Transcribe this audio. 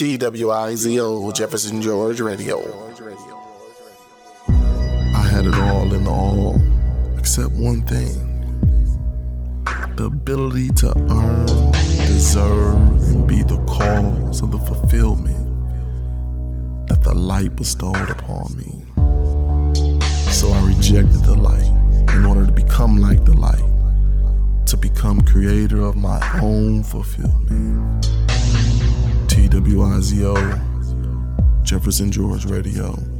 TWIZO Jefferson George Radio. I had it all in the all, except one thing the ability to earn, deserve, and be the cause of the fulfillment that the light bestowed upon me. So I rejected the light in order to become like the light, to become creator of my own fulfillment. TWIZO, Jefferson George Radio.